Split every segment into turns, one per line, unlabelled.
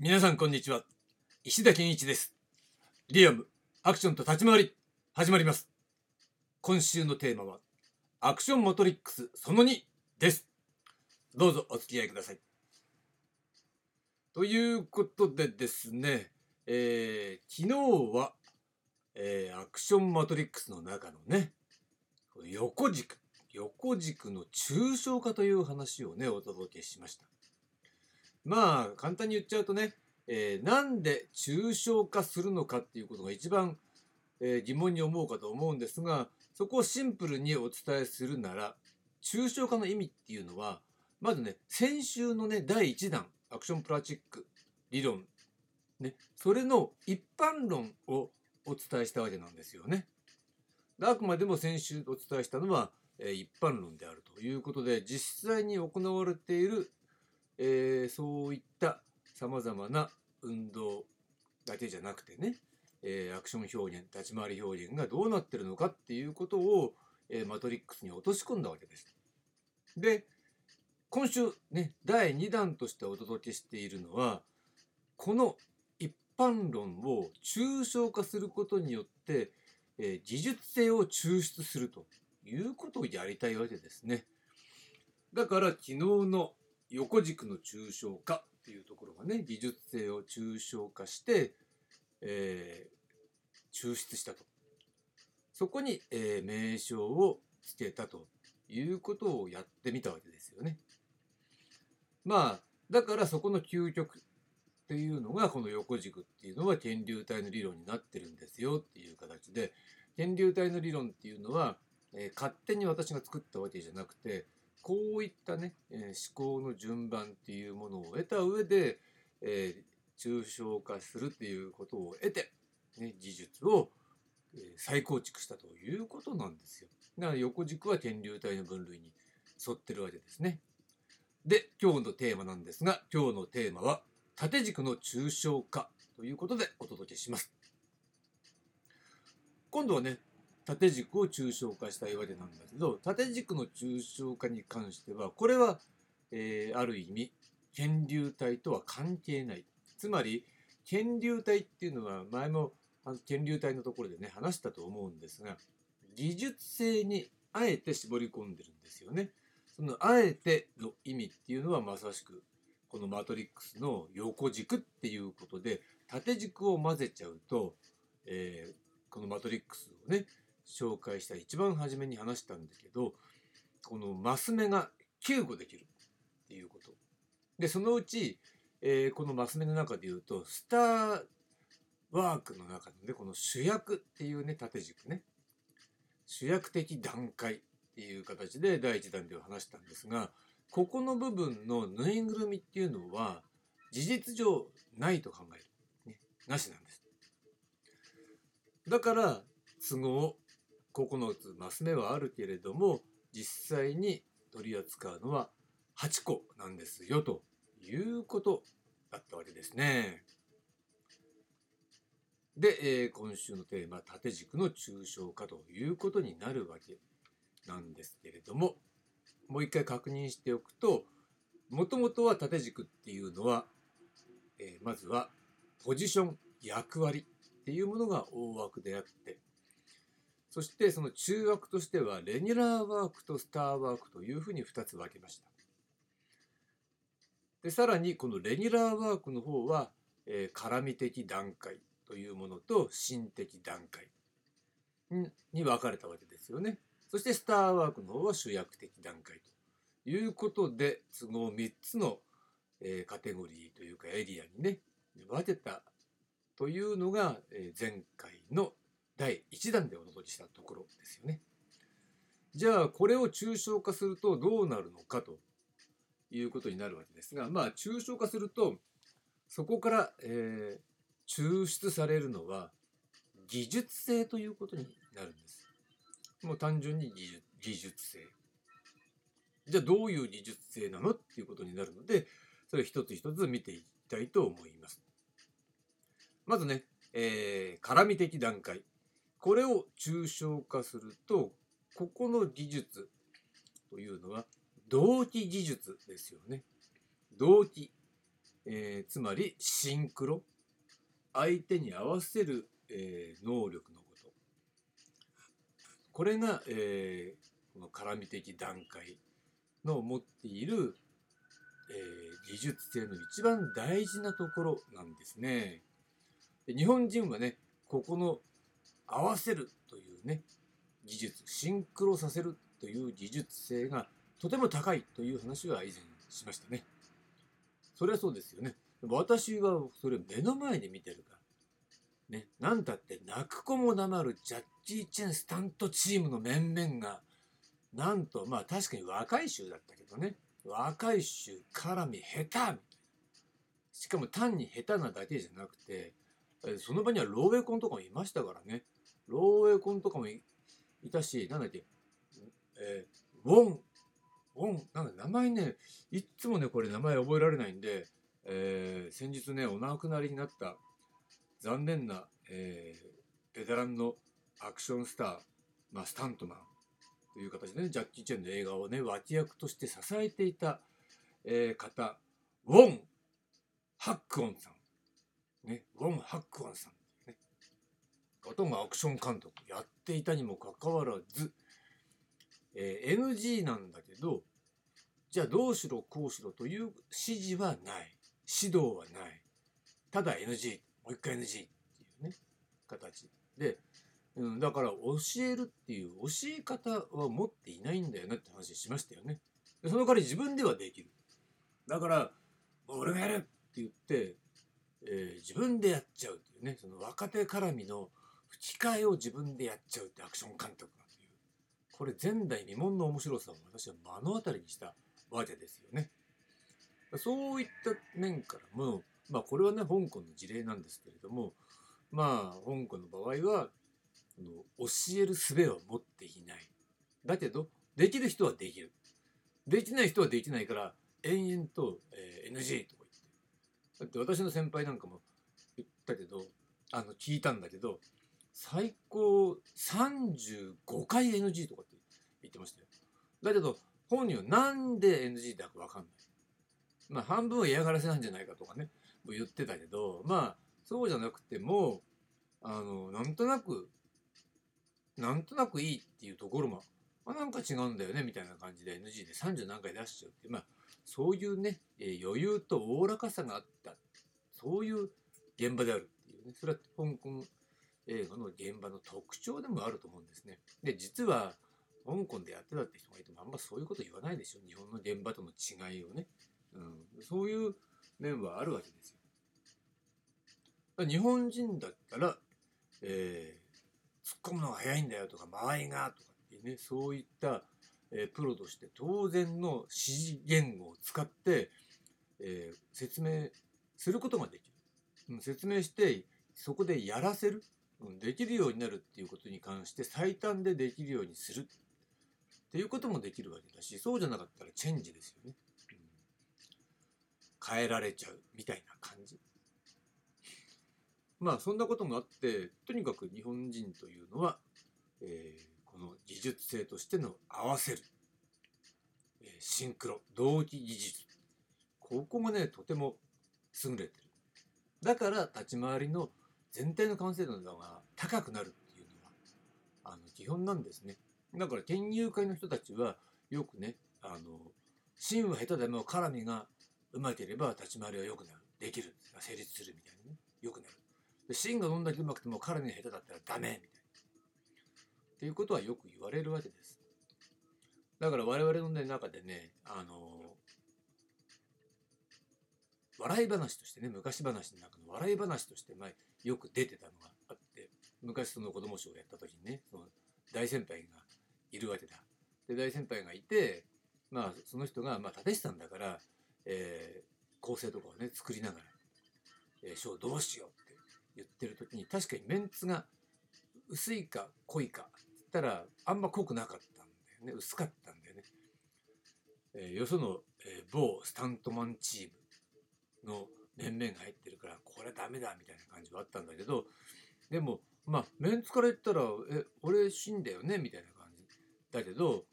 皆さんこんにちは。石田健一です。リアムアクションと立ち回り始まります。今週のテーマはアクションモトリックスその2です。どうぞお付き合いください。ということでですね、えー、昨日は、えー、アクションマトリックスの中のね横軸横軸の抽象化という話をねお届けしました。まあ簡単に言っちゃうとね、えー、なんで抽象化するのかっていうことが一番、えー、疑問に思うかと思うんですがそこをシンプルにお伝えするなら抽象化の意味っていうのはまずね先週のね第1弾アクションプラチック理論ねそれの一般論をお伝えしたわけなんですよね。あくまでも先週お伝えしたのは、えー、一般論であるということで実際に行われているえー、そういったさまざまな運動だけじゃなくてね、えー、アクション表現立ち回り表現がどうなってるのかっていうことを、えー、マトリックスに落とし込んだわけです。で今週ね第2弾としてお届けしているのはこの一般論を抽象化することによって、えー、技術性を抽出するということをやりたいわけですね。だから昨日の横軸の抽象化っていうところがね技術性を抽象化して、えー、抽出したとそこに、えー、名称を付けたということをやってみたわけですよね。まあだからそこの究極っていうのがこの横軸っていうのは検流体の理論になってるんですよっていう形で検流体の理論っていうのは、えー、勝手に私が作ったわけじゃなくてこういったね、えー、思考の順番っていうものを得た上で、えー、抽象化するっていうことを得て、ね、技術を、え、再構築したということなんですよ。だから横軸は天流体の分類に沿ってるわけですね。で、今日のテーマなんですが、今日のテーマは縦軸の抽象化ということでお届けします。今度はね、縦軸を抽象化したいわけなんだけど縦軸の抽象化に関してはこれは、えー、ある意味検流体とは関係ないつまり検流体っていうのは前も検流体のところでね話したと思うんですが技術性にあえて絞り込んでるんですよね。そのあえての意味っていうのはまさしくこのマトリックスの横軸っていうことで縦軸を混ぜちゃうと、えー、このマトリックスをね紹介した一番初めに話したんですけどこのマス目が9個できるっていうこと。でそのうち、えー、このマス目の中で言うとスターワークの中でこの主役っていうね縦軸ね。主役的段階っていう形で第1弾では話したんですがここの部分のぬいぐるみっていうのは事実上ないと考える、ね、なしなんです。だから都合9つマス目はあるけれども実際に取り扱うのは8個なんですよということだったわけですね。で、えー、今週のテーマ縦軸の抽象化ということになるわけなんですけれどももう一回確認しておくともともとは縦軸っていうのは、えー、まずはポジション役割っていうものが大枠であってそしてその中枠としてはレギュラーワークとスターワークというふうに2つ分けました。でさらにこのレギュラーワークの方は、えー、絡み的段階というものと心的段階に分かれたわけですよね。そしてスターワークの方は主役的段階ということで都合3つの、えー、カテゴリーというかエリアにね分けたというのが、えー、前回の第1弾でお届けしたところですよね。じゃあこれを抽象化するとどうなるのかということになるわけですがまあ抽象化するとそこから、えー、抽出されるのは技術性ということになるんです。もう単純に技術技術性。じゃあどういう技術性なのっていうことになるの？でそれ一つ一つ見ていきたいと思います。まずね、えー、絡み的段階。これを抽象化するとここの技術というのは動機技術ですよね。動機、えーつまりシンクロ相手に合わせる、えー能力のことこれが、えーこの絡み的段階の持っている、えー技術性の一番大事なところなんですね。日本人はねここの合わせるというね技術シンクロさせるという技術性がとても高いという話は以前しましたね。それはそうですよね。私はそれ目の前で見てるから。ね、なんたって泣く子も黙るジャッジー・チェンスタントチームの面々がなんとまあ確かに若い衆だったけどね若い衆絡み下手みたいなしかも単に下手なだけじゃなくてその場にはローウェコンとかもいましたからねローウェコンとかもいたしなんだっけ、えーウォンウォンなんか名前ねいつもねこれ名前覚えられないんで、えー先日ねお亡くなりになった残念な、えーベテランのアクションスター、まあ、スタントマンという形でねジャッキー・チェンの映画をね脇役として支えていた、えー方ウォン・ハックオンさん、ね、ウォン・ハックオンさん、方がアクション監督やっていたにもかかわらず、えー NG なんだけどじゃあどうしろこうしろという指示はない指導はないただ NG もう一回 NG っていうね形で、うん、だから教えるっていう教え方は持っていないんだよねって話しましたよねでその代わり自分ではできるだから俺がやるって言って、えー自分でやっちゃうっていうねその若手絡みの吹き替えを自分でやっちゃうってアクション監督なんていうこれ前代未聞の面白さを私は目の当たりにしたわけですよね。そういった面からも、まあこれはね、香港の事例なんですけれども、まあ香港の場合は、教える術は持っていない。だけど、できる人はできる。できない人はできないから、延々と、えー NG とか言って。だって私の先輩なんかも言ったけど、あの、聞いたんだけど、最高35回 NG とかって言ってましたよ。だけど、本人はなんで NG だかわかんない。まあ半分は嫌がらせなんじゃないかとかね、もう言ってたけど、まあそうじゃなくても、あの、なんとなく、なんとなくいいっていうところも、まあ、なんか違うんだよねみたいな感じで NG で30何回出しちゃうってう、まあそういうね、えー余裕とおおらかさがあった、そういう現場であるっていうね、それは香港映画の現場の特徴でもあると思うんですね。で、実は、香港でやってたって人がいてもあんまそういうこと言わないでしょ日本の現場との違いをね、うん、そういう面はあるわけですよ。日本人だったら、えー、突っ込むのが早いんだよとか間合いがとかってねそういった、えープロとして当然の指示言語を使って、えー説明することができる、うん、説明してそこでやらせる、できるようになるっていうことに関して最短でできるようにする。っていうこともできるわけだしそうじゃなかったらチェンジですよね、うん。変えられちゃうみたいな感じ。まあそんなこともあってとにかく日本人というのは、えーこの技術性としての合わせる、えーシンクロ同期技術。ここがねとても優れてる。だから立ち回りの全体の完成度が高くなるっていうのはあの基本なんですね。だから研究会の人たちはよくねあの芯は下手でも絡みがうまければ立ち回りは良くなる。できる。成立するみたいにね。良くなる。で芯がどんだけうまくても絡みが下手だったらダメみたいな。っていうことはよく言われるわけです。だから我々の、ね、中でねあの笑い話としてね昔話の中の笑い話として前よく出てたのがあって昔その子供賞をやった時にねその大先輩がいるわけだで大先輩がいてまあその人がまあ立石さんだから、えー構成とかをね作りながら「えー賞どうしよう」って言ってる時に確かにメンツが薄いか濃いかっったらあんま濃くなかったんだよね薄かったんだよね。えーよその、えー某スタントマンチームの面々が入ってるからこれダメだみたいな感じはあったんだけどでもまあメンツから言ったら「え俺死んだよね」みたいな感じだけど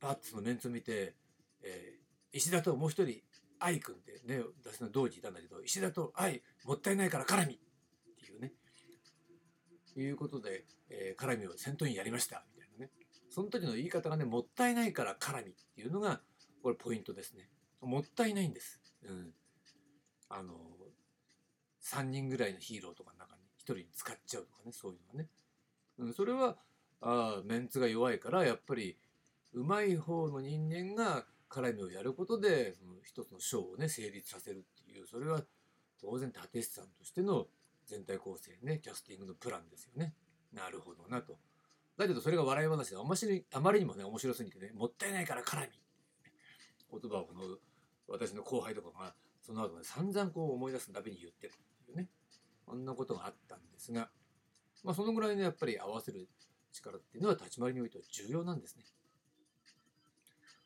パッとそのメンツ見て、えー石田ともう一人愛くんってね私の同期いたんだけど石田と愛もったいないから絡みっていうね。いうことで、えー、絡みを先頭にやりました。みたいなね。その時の言い方がねもったいないから絡みっていうのがこれポイントですね。もったいないんです、うん、あの3人ぐらいのヒーローとかの中に1人使っちゃうとかねそういうのはね、うん、それはあメンツが弱いからやっぱりうまい方の人間が絡みをやることでその一つのショーをね成立させるっていうそれは当然立石さんとしての全体構成ねキャスティングのプランですよね。なるほどなと。だけどそれが笑い話であまりあまりにもね面白すぎてねもったいないから絡み、言葉をこの私の後輩とかがその後ね散々こう思い出すたびに言ってるっていうねこんなことがあったんですが、まあ、そのぐらいのやっぱり合わせる力っていうのは立ち回りにおいては重要なんですね。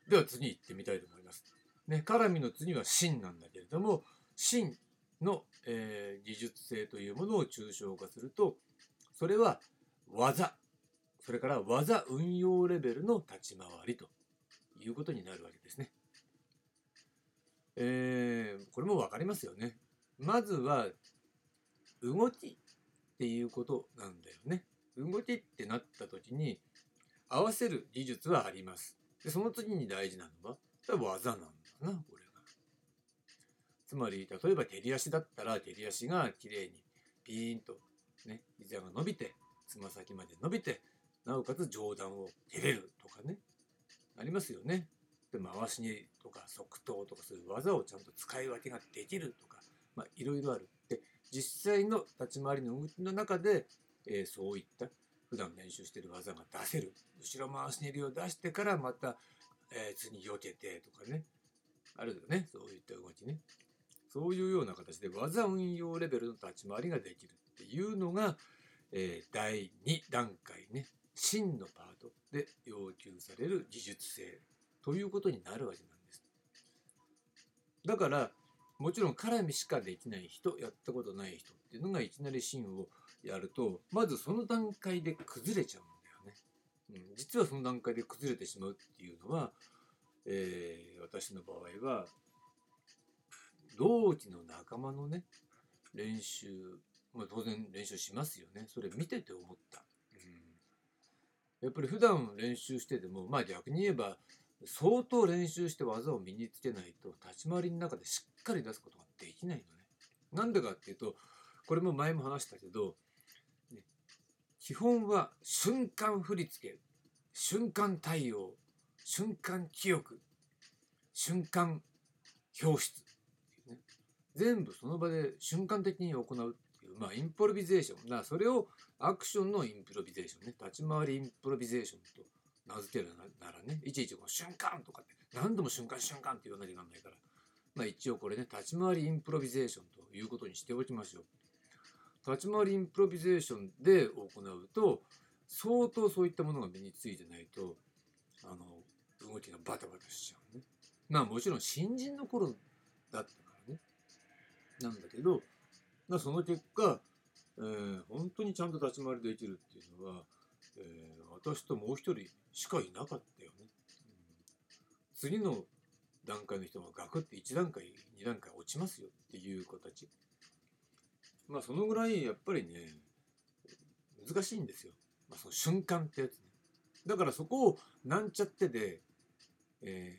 では次行ってみたいと思います。ね、絡みの次は真なんだけれども、真の、えー、技術性というものを抽象化すると、それは技、それから技運用レベルの立ち回りということになるわけですね。えー、これも分かりますよね。まずは動きっていうことなんだよね。動きってなった時に合わせる技術はあります。でその次に大事なのは技なんだなこれが。つまり例えば照り足だったら照り足がきれいにピーンとね膝が伸びてつま先まで伸びてなおかつ上段を蹴れるとかねありますよね。で回し蹴とか側頭とかそういう技をちゃんと使い分けができるとかいろいろある。で実際の立ち回りの動きの中で、えー、そういった普段練習してる技が出せる。後ろ回し蹴りを出してからまた、えー、次避けてとかね。あるよね。そういった動きね。そういうような形で技運用レベルの立ち回りができるっていうのが、えー、第2段階ね。真のパートで要求される技術性ということになるわけなんです。だからもちろん絡みしかできない人やったことない人っていうのがいきなり真をやるとまずその段階で崩れちゃうんだよね。うん、実はその段階で崩れてしまうっていうのは、えー、私の場合は同期の仲間のね練習、まあ、当然練習しますよね。それ見てて思った、うん、やっぱり普段練習しててもまあ逆に言えば相当練習して技を身につけないと立ち回りの中でしっかり出すことができないのね。なんでかっていうとこれも前も話したけど基本は瞬間振り付け瞬間対応瞬間記憶瞬間表出、ね、全部その場で瞬間的に行うっていうまあインプロビゼーション。だそれをアクションのインプロビゼーションね。立ち回りインプロビゼーションと名付けるならねいちいちこの瞬間とかって何度も瞬間瞬間って言わなきゃなんないからまあ一応これね立ち回りインプロビゼーションということにしておきましょう。立ち回りインプロビゼーションで行うと相当そういったものが身についてないとあの動きがバタバタしちゃうね。まあもちろん新人の頃だったからね。なんだけど、まあ、その結果、えー、本当にちゃんと立ち回りできるっていうのは、えー、私ともう一人しかいなかったよね。次の段階の人がガクって1段階2段階落ちますよっていう形。まあそのぐらいやっぱりね難しいんですよ、まあ、その瞬間ってやつねだからそこをなんちゃってで、え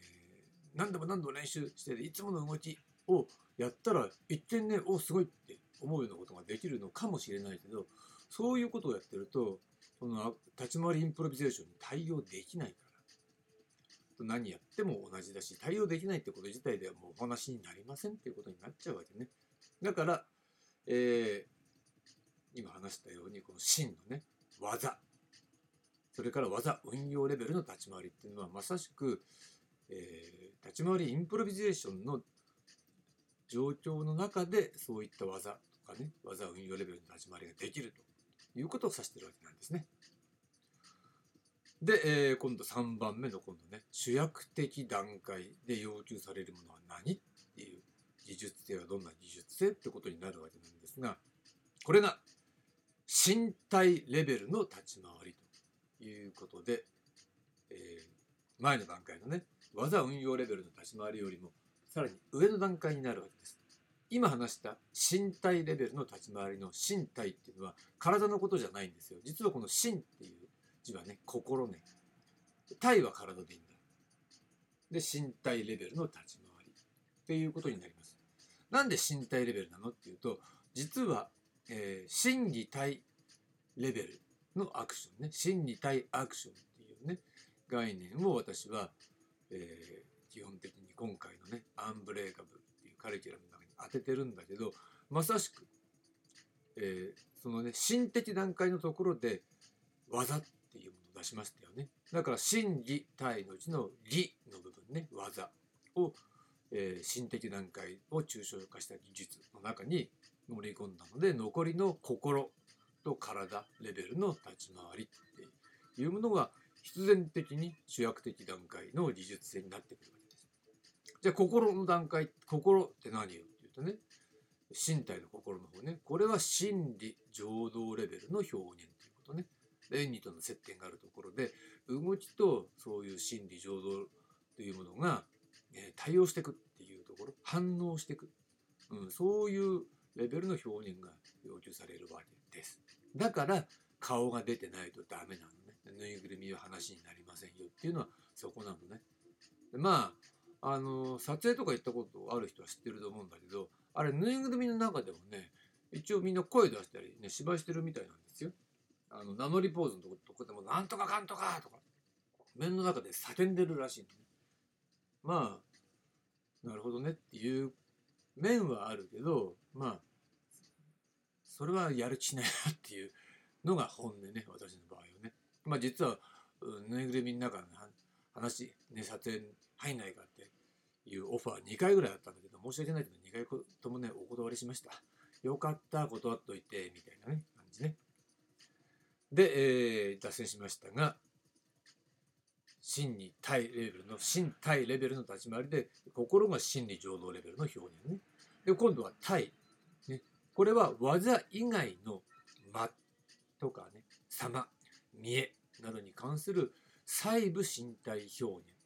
ー、何度も何度も練習していつもの動きをやったら一見ねおすごいって思うようなことができるのかもしれないけどそういうことをやってるとその立ち回りインプロビゼーションに対応できないから。何やっても同じだし対応できないってこと自体ではもうお話になりませんっていうことになっちゃうわけね。だからえー、今話したようにこの真のね技。それから技運用レベルの立ち回りっていうのはまさしく、えー、立ち回りインプロビゼーションの状況の中でそういった技とかね技運用レベルの立ち回りができると。いうことを指してるわけなんですね。で、えー、今度3番目の今度ね主役的段階で要求されるものは何っていう技術性はどんな技術性ってことになるわけなんですがこれが身体レベルの立ち回りということで、えー、前の段階のね技運用レベルの立ち回りよりもさらに上の段階になるわけです今話した身体レベルの立ち回りの身体っていうのは体のことじゃないんですよ。実はこの身っていう字はね心ね。体は体でいいんだ。で身体レベルの立ち回りっていうことになります。なんで身体レベルなのっていうと実は、えー、心理体レベルのアクションね。心理体アクションっていうね概念を私は、えー、基本的に今回のねアンブレイカブルっていうカリキュラムの当ててるんだけどまさしく、えー、そのね心的段階のところで技っていうものを出しましたよねだから心理体のうちの理の部分ね技を、えー、心的段階を抽象化した技術の中に盛り込んだので残りの心と体レベルの立ち回りっていうものが必然的に主役的段階の技術性になってくるわけです。じゃあ心の段階心って何よ？とね。身体の心の方ね。これは心理情動レベルの表現ということね。演技との接点があるところで動きとそういう心理情動というものが、え対応していくっていうところ反応していく、うん、そういうレベルの表現が要求されるわけです。だから顔が出てないとダメなのね。ぬいぐるみは話になりませんよっていうのはそこなのね。まああの撮影とか行ったことある人は知ってると思うんだけどあれぬいぐるみの中でもね一応みんな声出したりね芝居してるみたいなんですよ。あの名乗りポーズのとことこでも「なんとかかんとか」とか面の中で叫んでるらしいね。まあなるほどねっていう面はあるけどまあそれはやる気ないなっていうのが本音ね私の場合はね。まあ実はぬいぐるみの中の話、ね、撮影入んないかっていうオファー2回ぐらいあったんだけど、申し訳ないけど2回ともね、お断りしました。よかった、断っといて、みたいなね、感じね。で、えー、脱線しましたが、心理対レベルの、心対レベルの立ち回りで、心が心理浄土レベルの表現ね。で、今度は対。ね。これは技以外の間とかね、様、見え、などに関する細部身体表現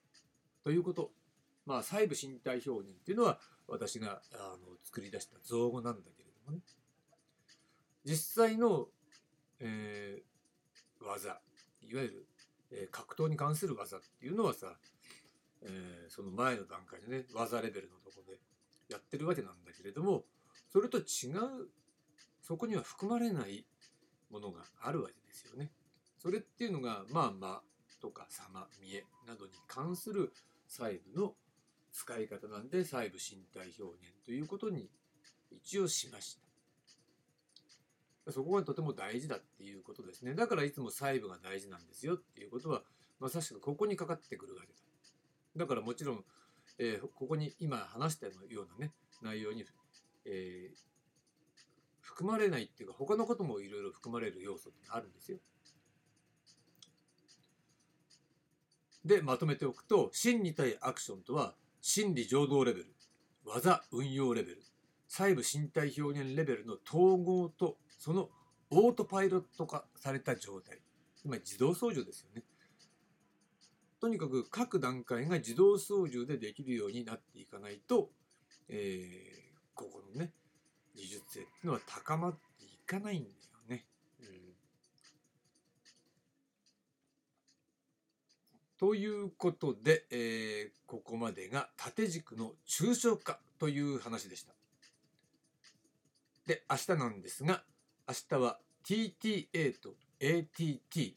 ということ。まあ、細部身体表現っていうのは私があの作り出した造語なんだけれどもね。実際の、えー、技、いわゆる、えー、格闘に関する技っていうのはさ、えー、その前の段階でね、技レベルのところでやってるわけなんだけれども、それと違う、そこには含まれないものがあるわけですよね。それっていうのがまあまとか様見えなどに関する細部の使い方なんで細部身体表現ということに一応しました。そこがとても大事だっていうことですね。だからいつも細部が大事なんですよっていうことはまさしくここにかかってくるわけだ。だからもちろん、えー、ここに今話したようなね内容に、えー、含まれないっていうか他のこともいろいろ含まれる要素ってあるんですよ。でまとめておくと心理対アクションとは心理情動レベル技運用レベル細部身体表現レベルの統合とそのオートパイロット化された状態つまり自動操縦ですよね。とにかく各段階が自動操縦でできるようになっていかないと、えー、ここのね技術性っていうのは高まっていかないんだよね。ということで、えー、ここまでが縦軸の抽象化という話でした。で、明日なんですが、明日は TTA と ATT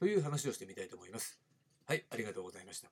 という話をしてみたいと思います。はい、ありがとうございました。